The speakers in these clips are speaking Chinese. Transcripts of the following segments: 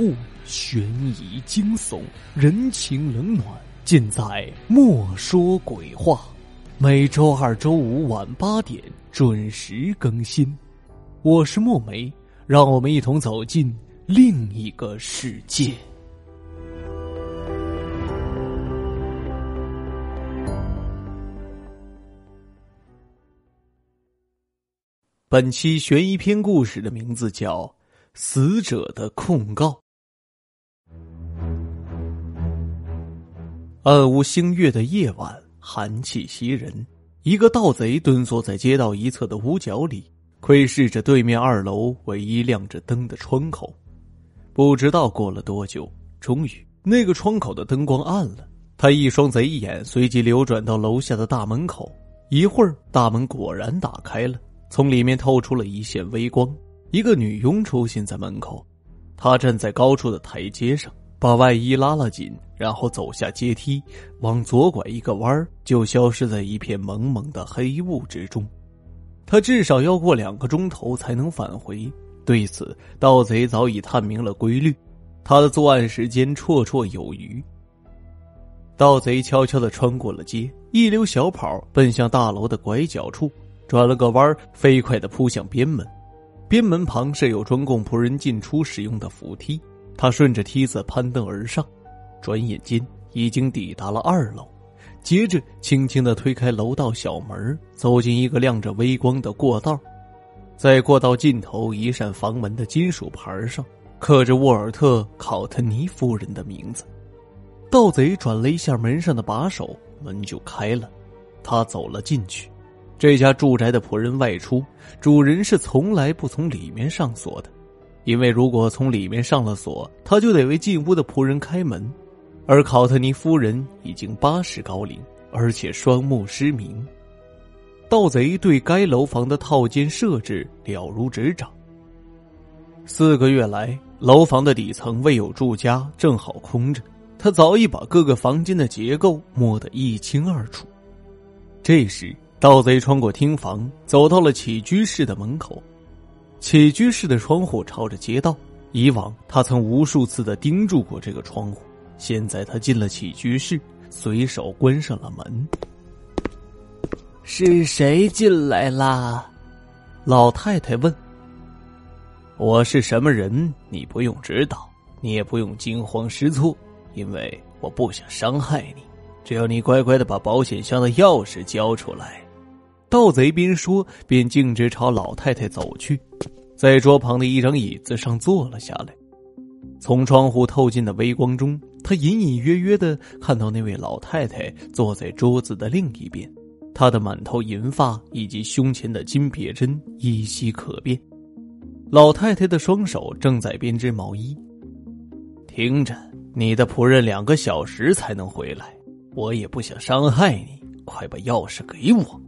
怖、悬疑、惊悚、人情冷暖，尽在《莫说鬼话》。每周二、周五晚八点准时更新。我是墨梅，让我们一同走进另一个世界。本期悬疑篇故事的名字叫《死者的控告》。暗无星月的夜晚，寒气袭人。一个盗贼蹲坐在街道一侧的屋角里，窥视着对面二楼唯一亮着灯的窗口。不知道过了多久，终于那个窗口的灯光暗了。他一双贼眼随即流转到楼下的大门口，一会儿，大门果然打开了。从里面透出了一线微光，一个女佣出现在门口。她站在高处的台阶上，把外衣拉了紧，然后走下阶梯，往左拐一个弯就消失在一片蒙蒙的黑雾之中。他至少要过两个钟头才能返回。对此，盗贼早已探明了规律，他的作案时间绰绰有余。盗贼悄悄的穿过了街，一溜小跑奔向大楼的拐角处。转了个弯飞快的扑向边门。边门旁设有专供仆人进出使用的扶梯，他顺着梯子攀登而上，转眼间已经抵达了二楼。接着，轻轻的推开楼道小门，走进一个亮着微光的过道。在过道尽头一扇房门的金属牌上，刻着沃尔特·考特尼夫人的名字。盗贼转了一下门上的把手，门就开了。他走了进去。这家住宅的仆人外出，主人是从来不从里面上锁的，因为如果从里面上了锁，他就得为进屋的仆人开门。而考特尼夫人已经八十高龄，而且双目失明。盗贼对该楼房的套间设置了如指掌。四个月来，楼房的底层未有住家，正好空着。他早已把各个房间的结构摸得一清二楚。这时。盗贼穿过厅房，走到了起居室的门口。起居室的窗户朝着街道，以往他曾无数次的盯住过这个窗户。现在他进了起居室，随手关上了门。是谁进来啦？老太太问。我是什么人？你不用知道，你也不用惊慌失措，因为我不想伤害你。只要你乖乖的把保险箱的钥匙交出来。盗贼边说边径直朝老太太走去，在桌旁的一张椅子上坐了下来。从窗户透进的微光中，他隐隐约约的看到那位老太太坐在桌子的另一边，她的满头银发以及胸前的金别针依稀可辨。老太太的双手正在编织毛衣。听着，你的仆人两个小时才能回来，我也不想伤害你，快把钥匙给我。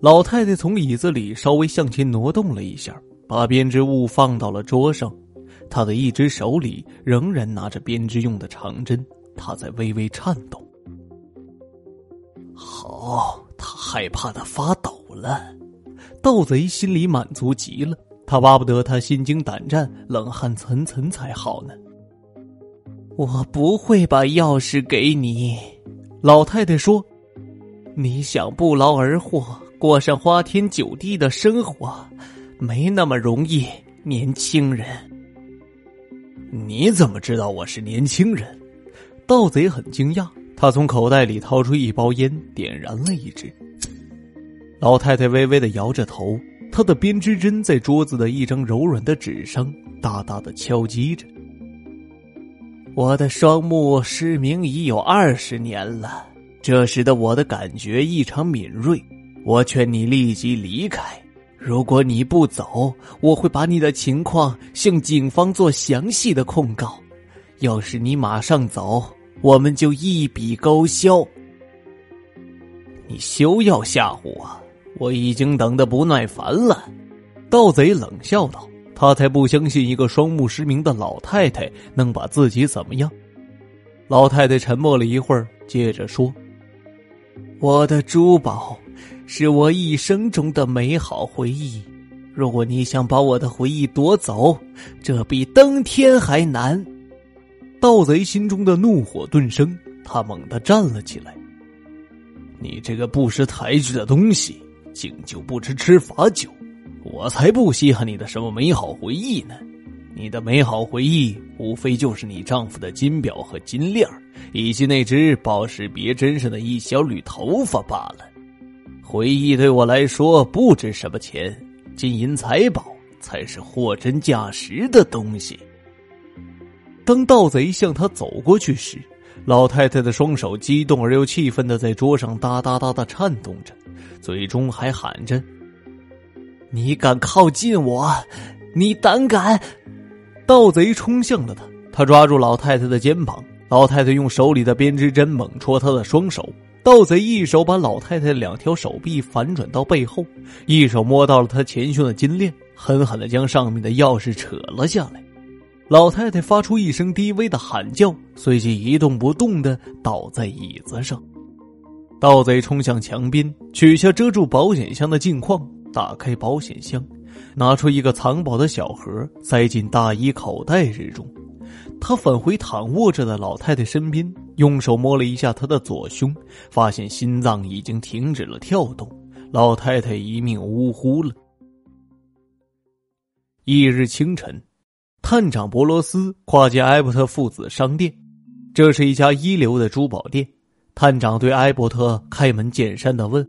老太太从椅子里稍微向前挪动了一下，把编织物放到了桌上。她的一只手里仍然拿着编织用的长针，她在微微颤抖。好，他害怕的发抖了。盗贼心里满足极了，他巴不得他心惊胆战、冷汗涔涔才好呢。我不会把钥匙给你，老太太说：“你想不劳而获。”过上花天酒地的生活，没那么容易。年轻人，你怎么知道我是年轻人？盗贼很惊讶，他从口袋里掏出一包烟，点燃了一支。老太太微微的摇着头，她的编织针在桌子的一张柔软的纸上大大的敲击着。我的双目失明已有二十年了，这使得我的感觉异常敏锐。我劝你立即离开。如果你不走，我会把你的情况向警方做详细的控告。要是你马上走，我们就一笔勾销。你休要吓唬我，我已经等得不耐烦了。盗贼冷笑道：“他才不相信一个双目失明的老太太能把自己怎么样。”老太太沉默了一会儿，接着说：“我的珠宝。”是我一生中的美好回忆，如果你想把我的回忆夺走，这比登天还难。盗贼心中的怒火顿生，他猛地站了起来。你这个不识抬举的东西，敬酒不吃吃罚酒，我才不稀罕你的什么美好回忆呢！你的美好回忆，无非就是你丈夫的金表和金链以及那只宝石别针上的一小缕头发罢了。回忆对我来说不值什么钱，金银财宝才是货真价实的东西。当盗贼向他走过去时，老太太的双手激动而又气愤的在桌上哒哒哒的颤动着，嘴中还喊着：“你敢靠近我？你胆敢！”盗贼冲向了他，他抓住老太太的肩膀，老太太用手里的编织针猛戳他的双手。盗贼一手把老太太两条手臂反转到背后，一手摸到了她前胸的金链，狠狠的将上面的钥匙扯了下来。老太太发出一声低微的喊叫，随即一动不动的倒在椅子上。盗贼冲向墙边，取下遮住保险箱的镜框，打开保险箱。拿出一个藏宝的小盒，塞进大衣口袋之中。他返回躺卧着的老太太身边，用手摸了一下她的左胸，发现心脏已经停止了跳动，老太太一命呜呼了。翌日清晨，探长博罗斯跨进埃伯特父子商店，这是一家一流的珠宝店。探长对埃伯特开门见山的问：“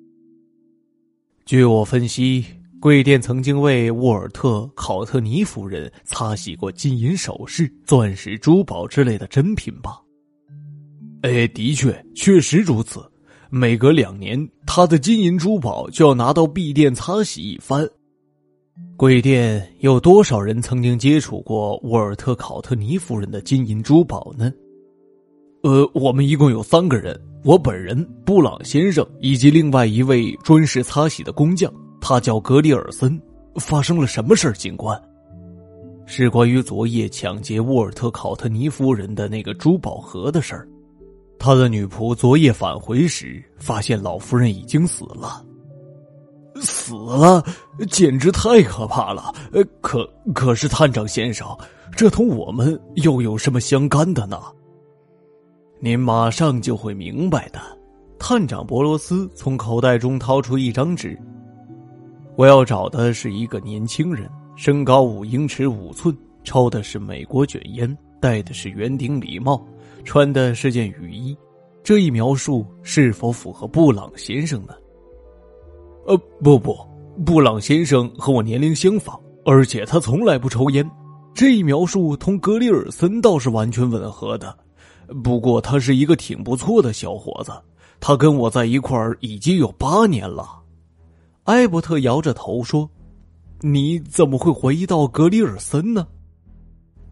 据我分析。”贵店曾经为沃尔特·考特尼夫人擦洗过金银首饰、钻石、珠宝之类的珍品吧？哎，的确，确实如此。每隔两年，他的金银珠宝就要拿到敝店擦洗一番。贵店有多少人曾经接触过沃尔特·考特尼夫人的金银珠宝呢？呃，我们一共有三个人：我本人、布朗先生以及另外一位专事擦洗的工匠。他叫格里尔森，发生了什么事儿？警官，是关于昨夜抢劫沃尔特考特尼夫人的那个珠宝盒的事儿。他的女仆昨夜返回时，发现老夫人已经死了。死了，简直太可怕了！呃，可可是探长先生，这同我们又有什么相干的呢？您马上就会明白的。探长博罗斯从口袋中掏出一张纸。我要找的是一个年轻人，身高五英尺五寸，抽的是美国卷烟，戴的是圆顶礼帽，穿的是件雨衣。这一描述是否符合布朗先生呢？呃，不不，布朗先生和我年龄相仿，而且他从来不抽烟。这一描述同格里尔森倒是完全吻合的。不过他是一个挺不错的小伙子，他跟我在一块儿已经有八年了。埃伯特摇着头说：“你怎么会怀疑到格里尔森呢？”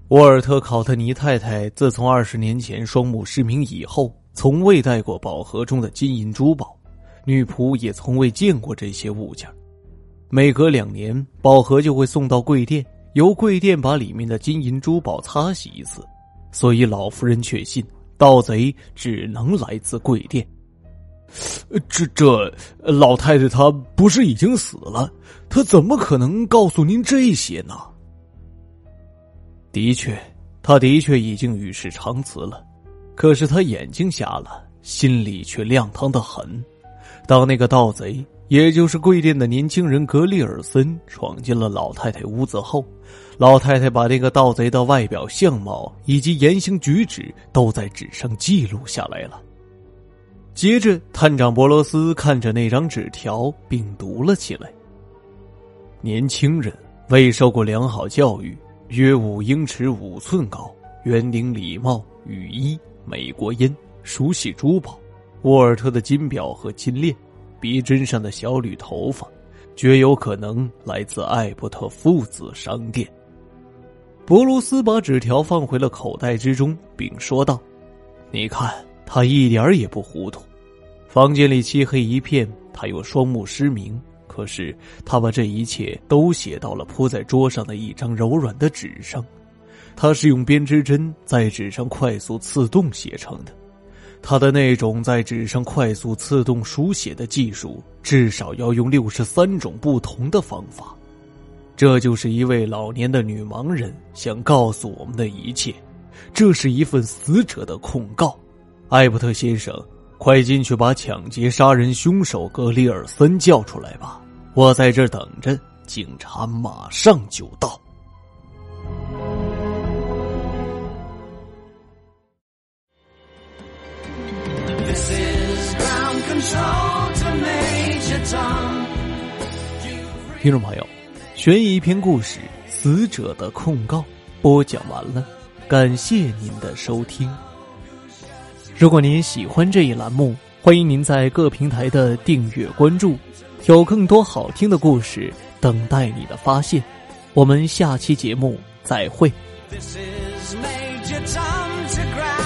沃尔特考特尼太太自从二十年前双目失明以后，从未带过宝盒中的金银珠宝，女仆也从未见过这些物件。每隔两年，宝盒就会送到贵店，由贵店把里面的金银珠宝擦洗一次，所以老夫人确信盗贼只能来自贵店。这这老太太她不是已经死了？她怎么可能告诉您这些呢？的确，她的确已经与世长辞了。可是她眼睛瞎了，心里却亮堂的很。当那个盗贼，也就是贵店的年轻人格里尔森闯进了老太太屋子后，老太太把那个盗贼的外表相貌以及言行举止都在纸上记录下来了。接着，探长博罗斯看着那张纸条，并读了起来。年轻人未受过良好教育，约五英尺五寸高，圆顶礼帽，雨衣，美国烟，熟悉珠宝，沃尔特的金表和金链，鼻针上的小缕头发，绝有可能来自艾伯特父子商店。博罗斯把纸条放回了口袋之中，并说道：“你看。”他一点也不糊涂，房间里漆黑一片，他又双目失明。可是他把这一切都写到了铺在桌上的一张柔软的纸上，他是用编织针在纸上快速刺动写成的。他的那种在纸上快速刺动书写的技术，至少要用六十三种不同的方法。这就是一位老年的女盲人想告诉我们的一切。这是一份死者的控告。艾伯特先生，快进去把抢劫杀人凶手格里尔森叫出来吧！我在这等着，警察马上就到。听众朋友，悬疑篇故事《死者的控告》播讲完了，感谢您的收听。如果您喜欢这一栏目，欢迎您在各平台的订阅关注，有更多好听的故事等待你的发现。我们下期节目再会。This is Major Tom